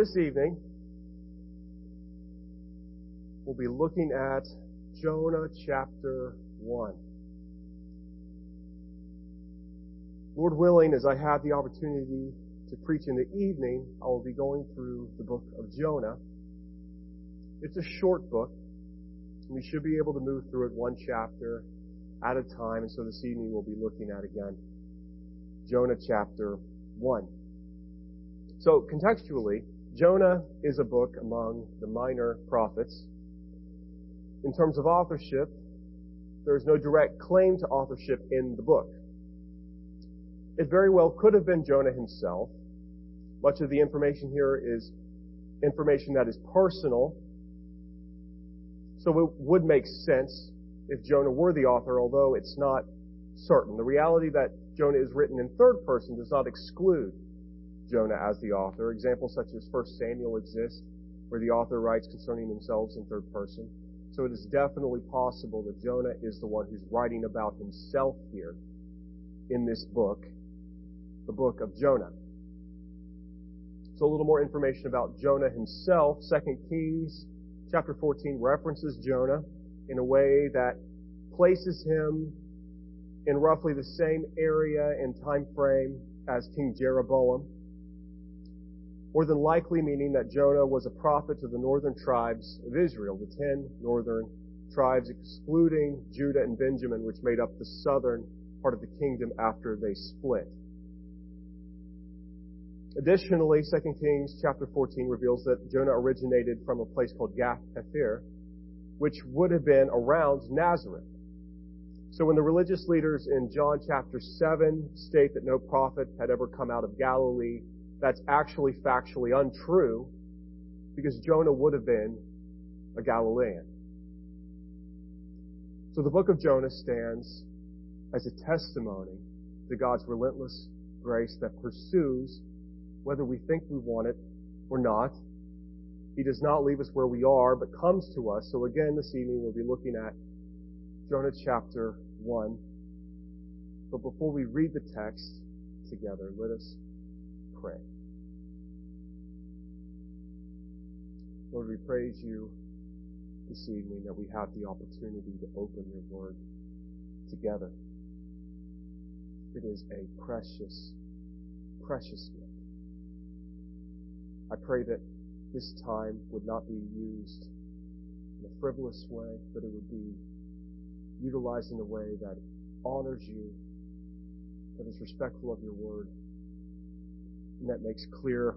this evening, we'll be looking at Jonah chapter 1. Lord willing, as I have the opportunity to preach in the evening, I will be going through the book of Jonah. It's a short book. And we should be able to move through it one chapter at a time. And so this evening we'll be looking at again Jonah chapter 1. So contextually, Jonah is a book among the minor prophets. In terms of authorship, there is no direct claim to authorship in the book. It very well could have been Jonah himself. Much of the information here is information that is personal. So it would make sense if Jonah were the author, although it's not certain. The reality that Jonah is written in third person does not exclude Jonah as the author. Examples such as 1 Samuel exist, where the author writes concerning themselves in third person. So it is definitely possible that Jonah is the one who's writing about himself here in this book, the book of Jonah. So a little more information about Jonah himself. 2 Kings chapter 14 references Jonah in a way that places him in roughly the same area and time frame as King Jeroboam more than likely meaning that Jonah was a prophet to the northern tribes of Israel, the ten northern tribes excluding Judah and Benjamin, which made up the southern part of the kingdom after they split. Additionally, 2 Kings chapter 14 reveals that Jonah originated from a place called Gath Hepher, which would have been around Nazareth. So when the religious leaders in John chapter 7 state that no prophet had ever come out of Galilee, that's actually factually untrue because Jonah would have been a Galilean. So the book of Jonah stands as a testimony to God's relentless grace that pursues whether we think we want it or not. He does not leave us where we are, but comes to us. So again, this evening we'll be looking at Jonah chapter 1. But before we read the text together, let us pray. Lord, we praise you this evening that we have the opportunity to open your word together. It is a precious, precious gift. I pray that this time would not be used in a frivolous way, but it would be utilized in a way that honors you, that is respectful of your word, and that makes clear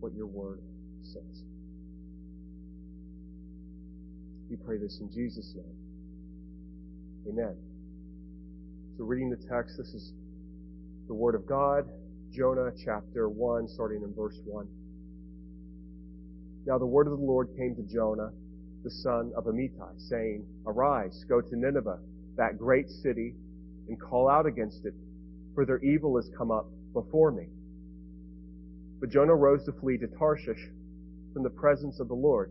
what your word says. We pray this in Jesus' name. Amen. So reading the text, this is the Word of God, Jonah chapter 1, starting in verse 1. Now the word of the Lord came to Jonah, the son of Amittai, saying, Arise, go to Nineveh, that great city, and call out against it, for their evil has come up before me. But Jonah rose to flee to Tarshish from the presence of the Lord.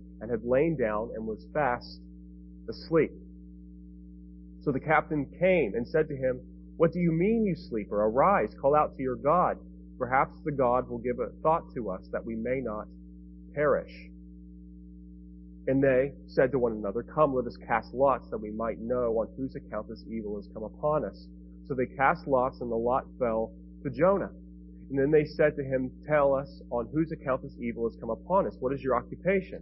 and had lain down and was fast asleep. So the captain came and said to him, What do you mean, you sleeper? Arise, call out to your God. Perhaps the God will give a thought to us that we may not perish. And they said to one another, Come, let us cast lots that we might know on whose account this evil has come upon us. So they cast lots and the lot fell to Jonah. And then they said to him, Tell us on whose account this evil has come upon us. What is your occupation?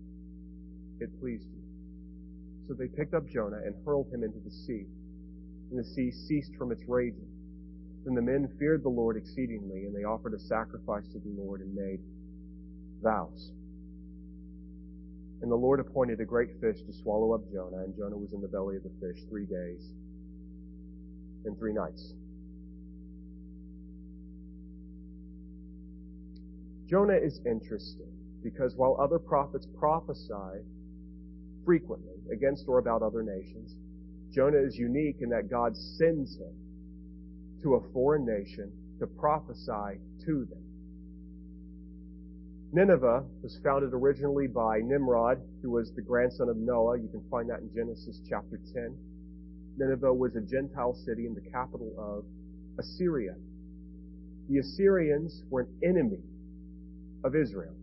it pleased you. So they picked up Jonah and hurled him into the sea, and the sea ceased from its raging. Then the men feared the Lord exceedingly, and they offered a sacrifice to the Lord and made vows. And the Lord appointed a great fish to swallow up Jonah, and Jonah was in the belly of the fish three days and three nights. Jonah is interesting because while other prophets prophesy frequently against or about other nations, Jonah is unique in that God sends him to a foreign nation to prophesy to them. Nineveh was founded originally by Nimrod, who was the grandson of Noah. You can find that in Genesis chapter 10. Nineveh was a Gentile city and the capital of Assyria. The Assyrians were an enemy of Israel.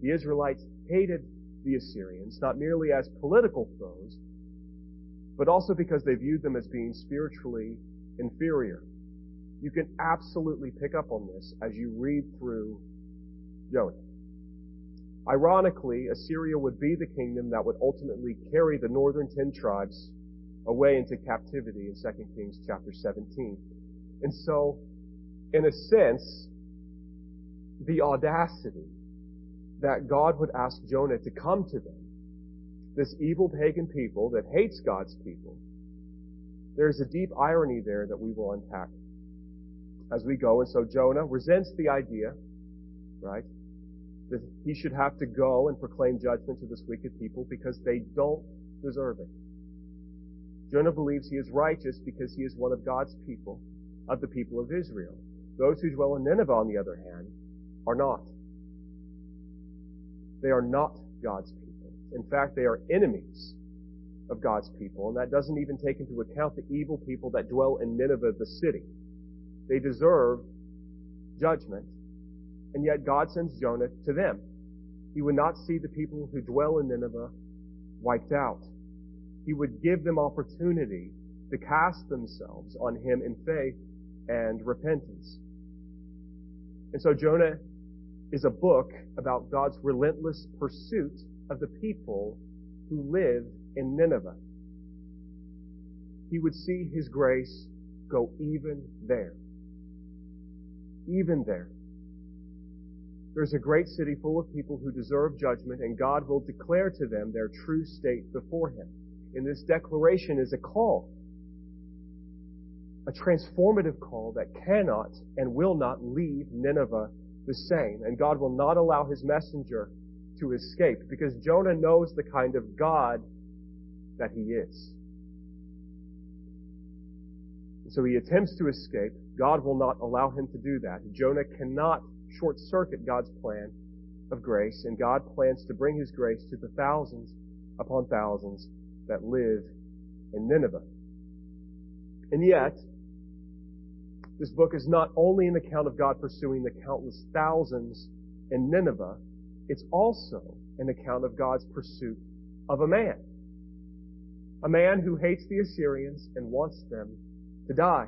The Israelites hated the Assyrians, not merely as political foes, but also because they viewed them as being spiritually inferior. You can absolutely pick up on this as you read through Jonah. Ironically, Assyria would be the kingdom that would ultimately carry the northern ten tribes away into captivity in 2 Kings chapter 17. And so, in a sense, the audacity that God would ask Jonah to come to them, this evil pagan people that hates God's people, there's a deep irony there that we will unpack as we go. And so Jonah resents the idea, right, that he should have to go and proclaim judgment to this wicked people because they don't deserve it. Jonah believes he is righteous because he is one of God's people, of the people of Israel. Those who dwell in Nineveh, on the other hand, are not. They are not God's people. In fact, they are enemies of God's people, and that doesn't even take into account the evil people that dwell in Nineveh, the city. They deserve judgment, and yet God sends Jonah to them. He would not see the people who dwell in Nineveh wiped out. He would give them opportunity to cast themselves on Him in faith and repentance. And so Jonah is a book about God's relentless pursuit of the people who live in Nineveh. He would see His grace go even there. Even there. There's a great city full of people who deserve judgment and God will declare to them their true state before Him. And this declaration is a call. A transformative call that cannot and will not leave Nineveh the same. And God will not allow His messenger to escape because Jonah knows the kind of God that he is. So he attempts to escape. God will not allow him to do that. Jonah cannot short circuit God's plan of grace, and God plans to bring his grace to the thousands upon thousands that live in Nineveh. And yet, this book is not only an account of God pursuing the countless thousands in Nineveh, it's also an account of God's pursuit of a man. A man who hates the Assyrians and wants them to die.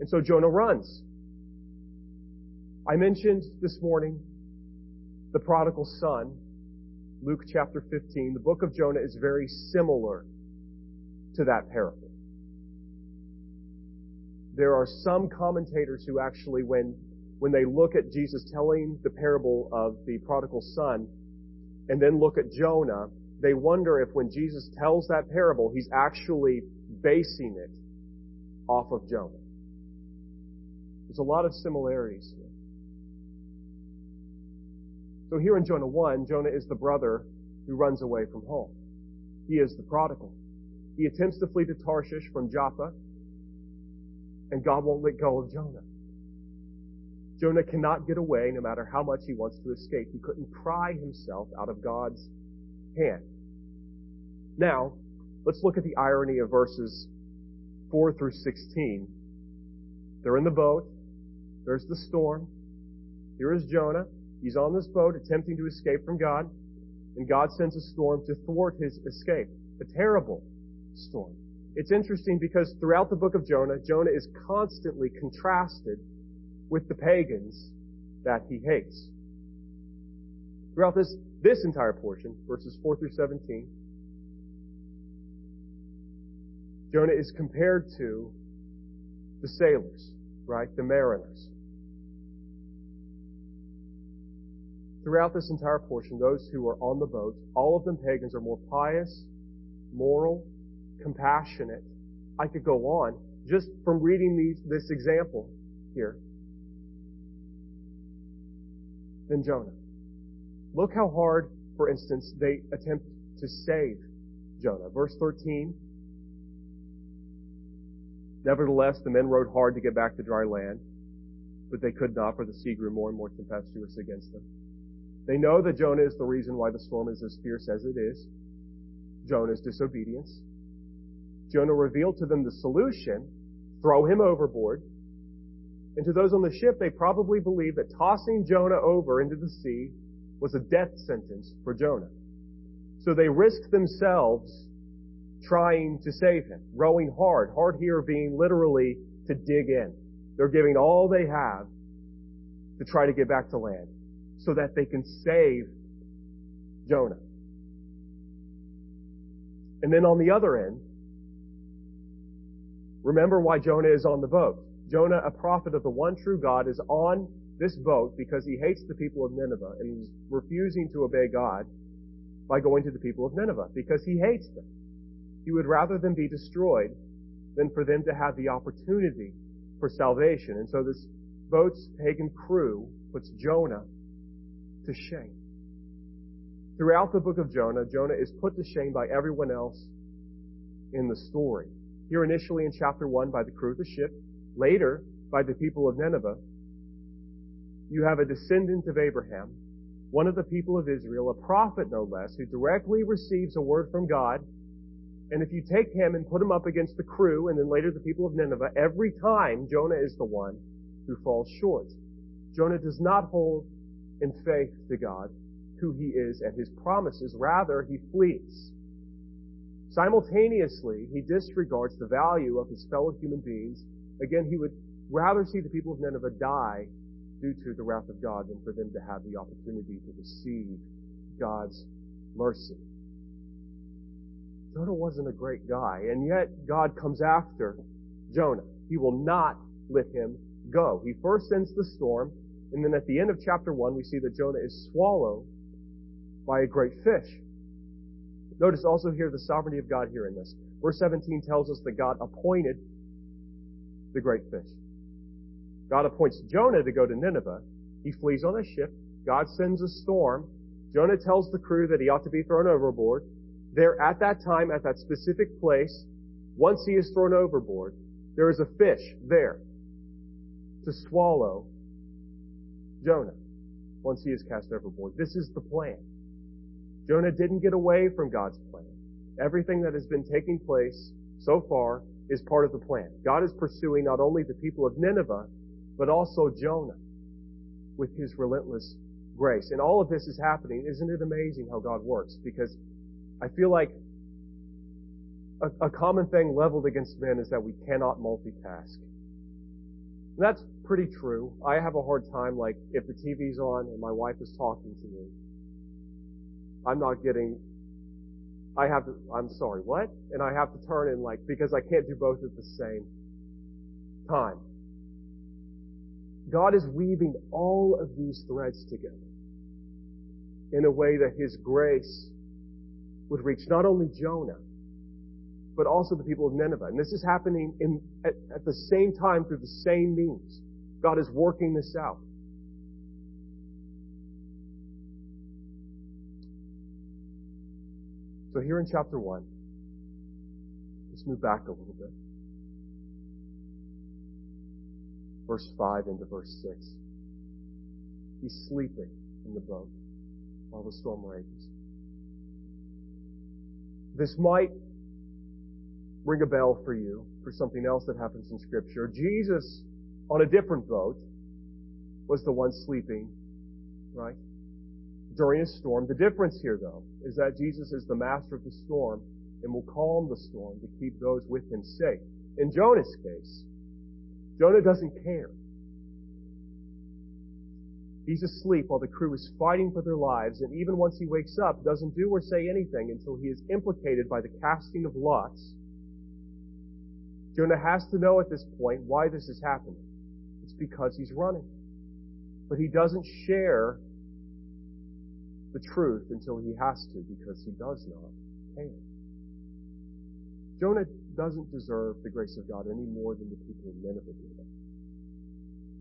And so Jonah runs. I mentioned this morning the prodigal son, Luke chapter 15. The book of Jonah is very similar to that parable. There are some commentators who actually, when, when they look at Jesus telling the parable of the prodigal son, and then look at Jonah, they wonder if when Jesus tells that parable, he's actually basing it off of Jonah. There's a lot of similarities here. So here in Jonah 1, Jonah is the brother who runs away from home. He is the prodigal. He attempts to flee to Tarshish from Joppa, and God won't let go of Jonah. Jonah cannot get away no matter how much he wants to escape. He couldn't pry himself out of God's hand. Now, let's look at the irony of verses 4 through 16. They're in the boat. There's the storm. Here is Jonah. He's on this boat attempting to escape from God. And God sends a storm to thwart his escape. A terrible storm. It's interesting because throughout the book of Jonah, Jonah is constantly contrasted with the pagans that he hates. Throughout this, this entire portion, verses 4 through 17, Jonah is compared to the sailors, right? The mariners. Throughout this entire portion, those who are on the boat, all of them pagans, are more pious, moral, compassionate. I could go on just from reading these, this example here than Jonah. Look how hard, for instance, they attempt to save Jonah. Verse 13. Nevertheless, the men rowed hard to get back to dry land, but they could not, for the sea grew more and more tempestuous against them. They know that Jonah is the reason why the storm is as fierce as it is. Jonah's disobedience. Jonah revealed to them the solution, throw him overboard. And to those on the ship, they probably believed that tossing Jonah over into the sea was a death sentence for Jonah. So they risked themselves trying to save him, rowing hard. Hard here being literally to dig in. They're giving all they have to try to get back to land so that they can save Jonah. And then on the other end, remember why Jonah is on the boat. Jonah, a prophet of the one true God, is on this boat because he hates the people of Nineveh and he's refusing to obey God by going to the people of Nineveh because he hates them. He would rather them be destroyed than for them to have the opportunity for salvation. And so this boat's pagan crew puts Jonah to shame. Throughout the book of Jonah, Jonah is put to shame by everyone else in the story. Here initially in chapter 1 by the crew of the ship, later by the people of Nineveh. You have a descendant of Abraham, one of the people of Israel, a prophet no less, who directly receives a word from God. And if you take him and put him up against the crew and then later the people of Nineveh, every time Jonah is the one who falls short. Jonah does not hold in faith to God who he is and his promises. Rather, he flees. Simultaneously, he disregards the value of his fellow human beings. Again, he would rather see the people of Nineveh die due to the wrath of God than for them to have the opportunity to receive God's mercy. Jonah wasn't a great guy, and yet God comes after Jonah. He will not let him go. He first sends the storm, and then at the end of chapter 1, we see that Jonah is swallowed by a great fish. Notice also here the sovereignty of God here in this. Verse 17 tells us that God appointed the great fish. God appoints Jonah to go to Nineveh. He flees on a ship. God sends a storm. Jonah tells the crew that he ought to be thrown overboard. There, at that time, at that specific place, once he is thrown overboard, there is a fish there to swallow Jonah once he is cast overboard. This is the plan. Jonah didn't get away from God's plan. Everything that has been taking place so far is part of the plan. God is pursuing not only the people of Nineveh, but also Jonah with his relentless grace. And all of this is happening. Isn't it amazing how God works? Because I feel like a, a common thing leveled against men is that we cannot multitask. And that's pretty true. I have a hard time, like, if the TV's on and my wife is talking to me, I'm not getting, I have to, I'm sorry, what? And I have to turn and like, because I can't do both at the same time. God is weaving all of these threads together in a way that His grace would reach not only Jonah, but also the people of Nineveh. And this is happening in, at, at the same time through the same means. God is working this out. So here in chapter 1, let's move back a little bit. Verse 5 into verse 6. He's sleeping in the boat while the storm rages. This might ring a bell for you for something else that happens in scripture. Jesus, on a different boat, was the one sleeping, right? During a storm. The difference here though, is that Jesus is the master of the storm and will calm the storm to keep those with him safe. In Jonah's case, Jonah doesn't care. He's asleep while the crew is fighting for their lives, and even once he wakes up, doesn't do or say anything until he is implicated by the casting of lots. Jonah has to know at this point why this is happening. It's because he's running. But he doesn't share the truth until he has to because he does not care. Jonah doesn't deserve the grace of God any more than the people of Nineveh do.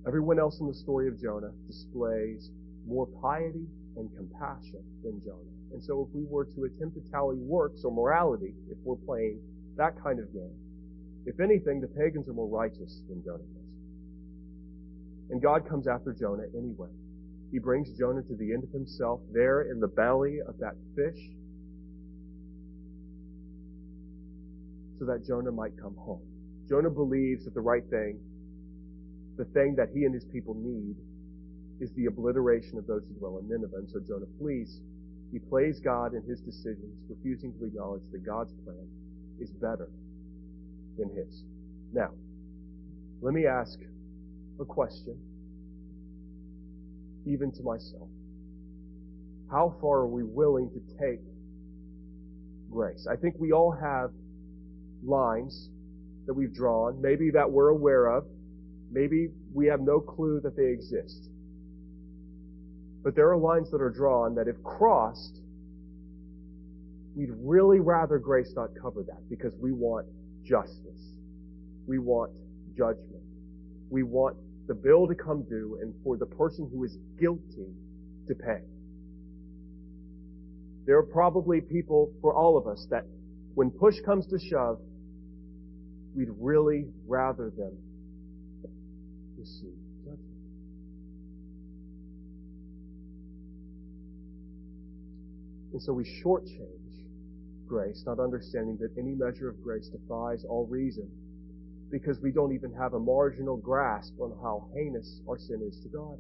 Everyone else in the story of Jonah displays more piety and compassion than Jonah. And so if we were to attempt to tally works or morality, if we're playing that kind of game, if anything, the pagans are more righteous than Jonah is. And God comes after Jonah anyway. He brings Jonah to the end of himself there in the belly of that fish so that Jonah might come home. Jonah believes that the right thing the thing that he and his people need is the obliteration of those who dwell in Nineveh. And so Jonah flees. He plays God in his decisions, refusing to acknowledge that God's plan is better than his. Now, let me ask a question, even to myself. How far are we willing to take grace? I think we all have lines that we've drawn, maybe that we're aware of, Maybe we have no clue that they exist. But there are lines that are drawn that if crossed, we'd really rather grace not cover that because we want justice. We want judgment. We want the bill to come due and for the person who is guilty to pay. There are probably people for all of us that when push comes to shove, we'd really rather them receive judgment. And so we shortchange grace, not understanding that any measure of grace defies all reason because we don't even have a marginal grasp on how heinous our sin is to God.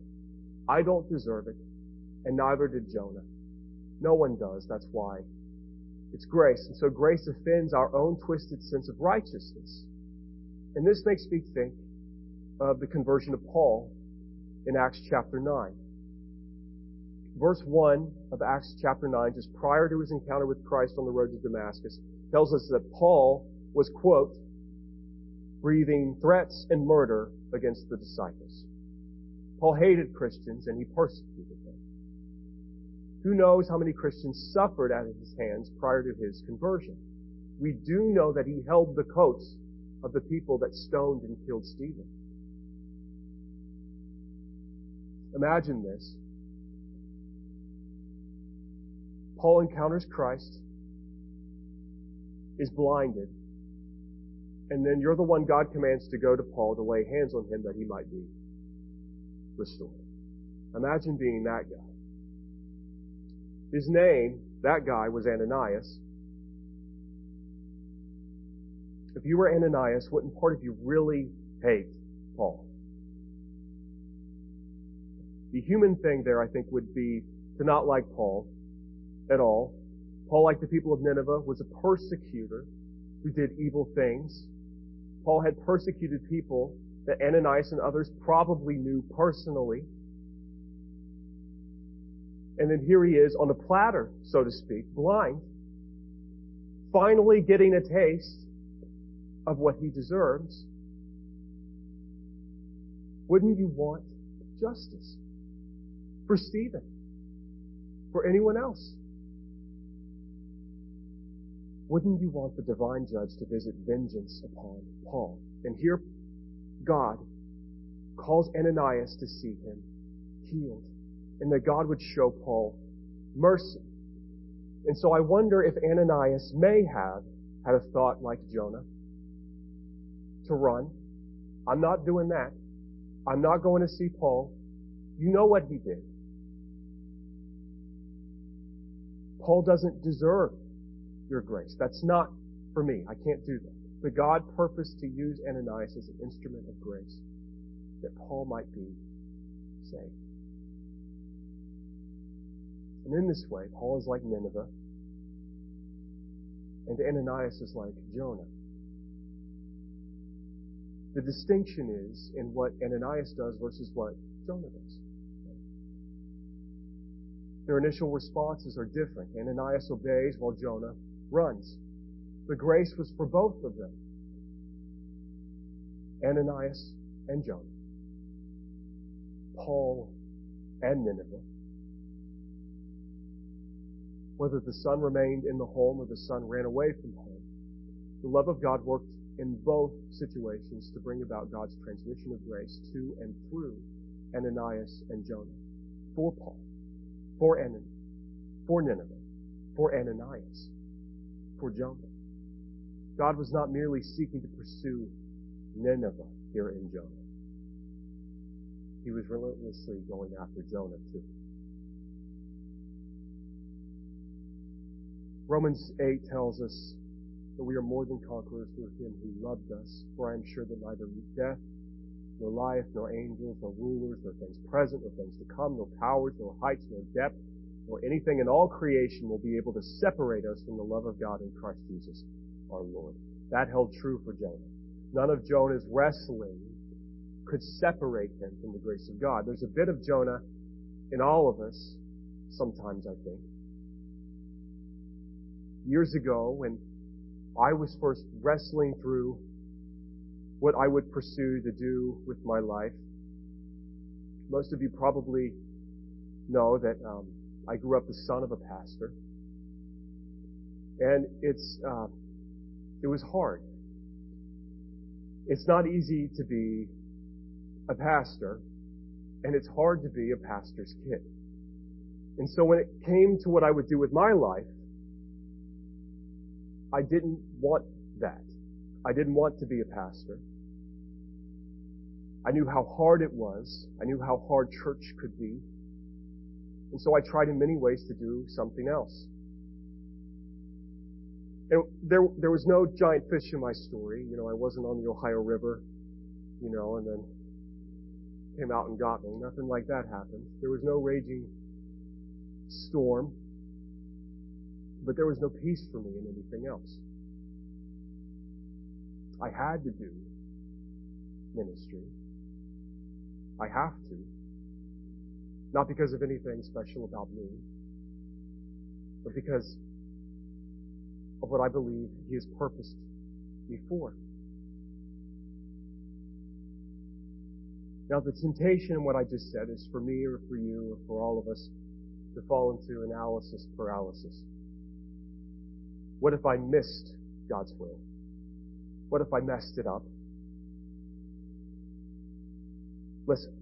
I don't deserve it, and neither did Jonah. No one does. That's why. It's grace. And so grace offends our own twisted sense of righteousness. And this makes me think of the conversion of Paul in Acts chapter 9. Verse 1 of Acts chapter 9, just prior to his encounter with Christ on the road to Damascus, tells us that Paul was, quote, breathing threats and murder against the disciples. Paul hated Christians and he persecuted them. Who knows how many Christians suffered at his hands prior to his conversion? We do know that he held the coats of the people that stoned and killed Stephen. Imagine this. Paul encounters Christ, is blinded, and then you're the one God commands to go to Paul to lay hands on him that he might be restored. Imagine being that guy. His name, that guy, was Ananias. If you were Ananias, wouldn't part of you really hate Paul? The human thing there, I think, would be to not like Paul at all. Paul, like the people of Nineveh, was a persecutor who did evil things. Paul had persecuted people that Ananias and others probably knew personally. And then here he is on a platter, so to speak, blind, finally getting a taste of what he deserves. Wouldn't you want justice? for Stephen, for anyone else. Wouldn't you want the divine judge to visit vengeance upon Paul? And here God calls Ananias to see him healed and that God would show Paul mercy. And so I wonder if Ananias may have had a thought like Jonah to run. I'm not doing that. I'm not going to see Paul. You know what he did. Paul doesn't deserve your grace. That's not for me. I can't do that. But God purposed to use Ananias as an instrument of grace that Paul might be saved. And in this way, Paul is like Nineveh, and Ananias is like Jonah. The distinction is in what Ananias does versus what Jonah does. Their initial responses are different. Ananias obeys while Jonah runs. The grace was for both of them. Ananias and Jonah. Paul and Nineveh. Whether the son remained in the home or the son ran away from home, the love of God worked in both situations to bring about God's transmission of grace to and through Ananias and Jonah. For Paul, for Ananias, for Nineveh, for Ananias, for Jonah. God was not merely seeking to pursue Nineveh here in Jonah. He was relentlessly going after Jonah too. Romans 8 tells us that we are more than conquerors through him who loved us. For I am sure that neither death, nor life, nor angels, nor rulers, nor things present, nor things to come, nor powers, nor heights, nor depth, nor anything in all creation will be able to separate us from the love of God in Christ Jesus, our Lord. That held true for Jonah. None of Jonah's wrestling could separate him from the grace of God. There's a bit of Jonah in all of us, sometimes I think. Years ago, when I was first wrestling through what I would pursue to do with my life, most of you probably know that um, I grew up the son of a pastor, and it's uh, it was hard. It's not easy to be a pastor, and it's hard to be a pastor's kid. And so when it came to what I would do with my life, I didn't want that. I didn't want to be a pastor. I knew how hard it was. I knew how hard church could be. And so I tried in many ways to do something else. And there, there was no giant fish in my story. You know, I wasn't on the Ohio River, you know, and then came out and got me. Nothing like that happened. There was no raging storm but there was no peace for me in anything else. I had to do ministry. I have to. Not because of anything special about me, but because of what I believe He has purposed me for. Now the temptation in what I just said is for me or for you or for all of us to fall into analysis paralysis. What if I missed God's will? What if I messed it up? Listen,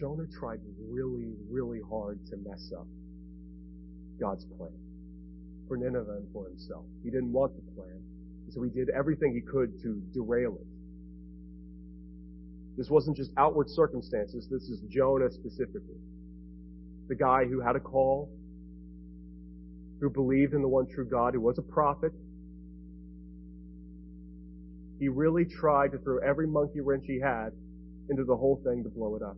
Jonah tried really, really hard to mess up God's plan for Nineveh and for himself. He didn't want the plan, so he did everything he could to derail it. This wasn't just outward circumstances, this is Jonah specifically. The guy who had a call, who believed in the one true God, who was a prophet. He really tried to throw every monkey wrench he had into the whole thing to blow it up.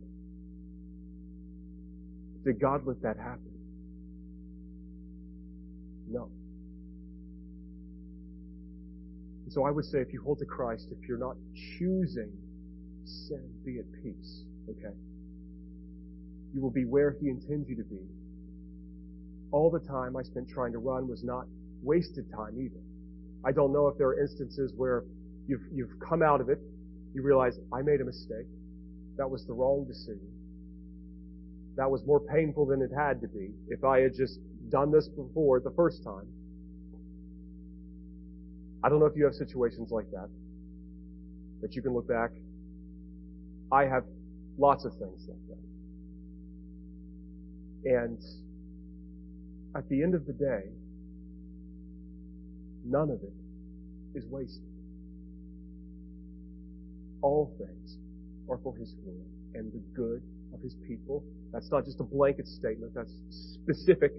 Did God let that happen? No. So I would say if you hold to Christ, if you're not choosing sin, be at peace. Okay? You will be where He intends you to be all the time I spent trying to run was not wasted time either. I don't know if there are instances where you've, you've come out of it, you realize I made a mistake. That was the wrong decision. That was more painful than it had to be if I had just done this before the first time. I don't know if you have situations like that, that you can look back. I have lots of things like that. And at the end of the day, none of it is wasted. All things are for His glory and the good of His people. That's not just a blanket statement, that's specific.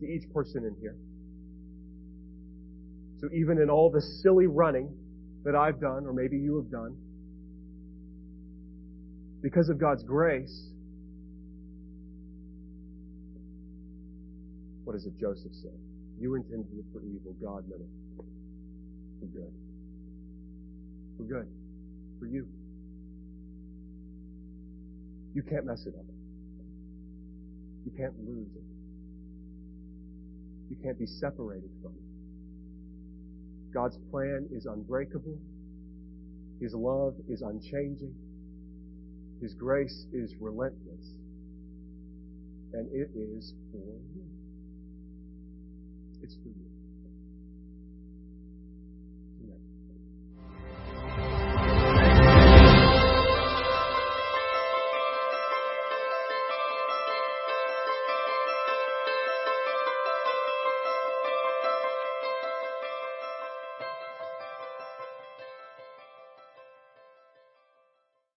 to each person in here. So even in all the silly running that I've done, or maybe you have done, because of God's grace, what does it Joseph say? You intended it for evil, God meant it for good. For good. For you. You can't mess it up. You can't lose it. You can't be separated from it. God's plan is unbreakable. His love is unchanging. His grace is relentless. And it is for you. It's for you.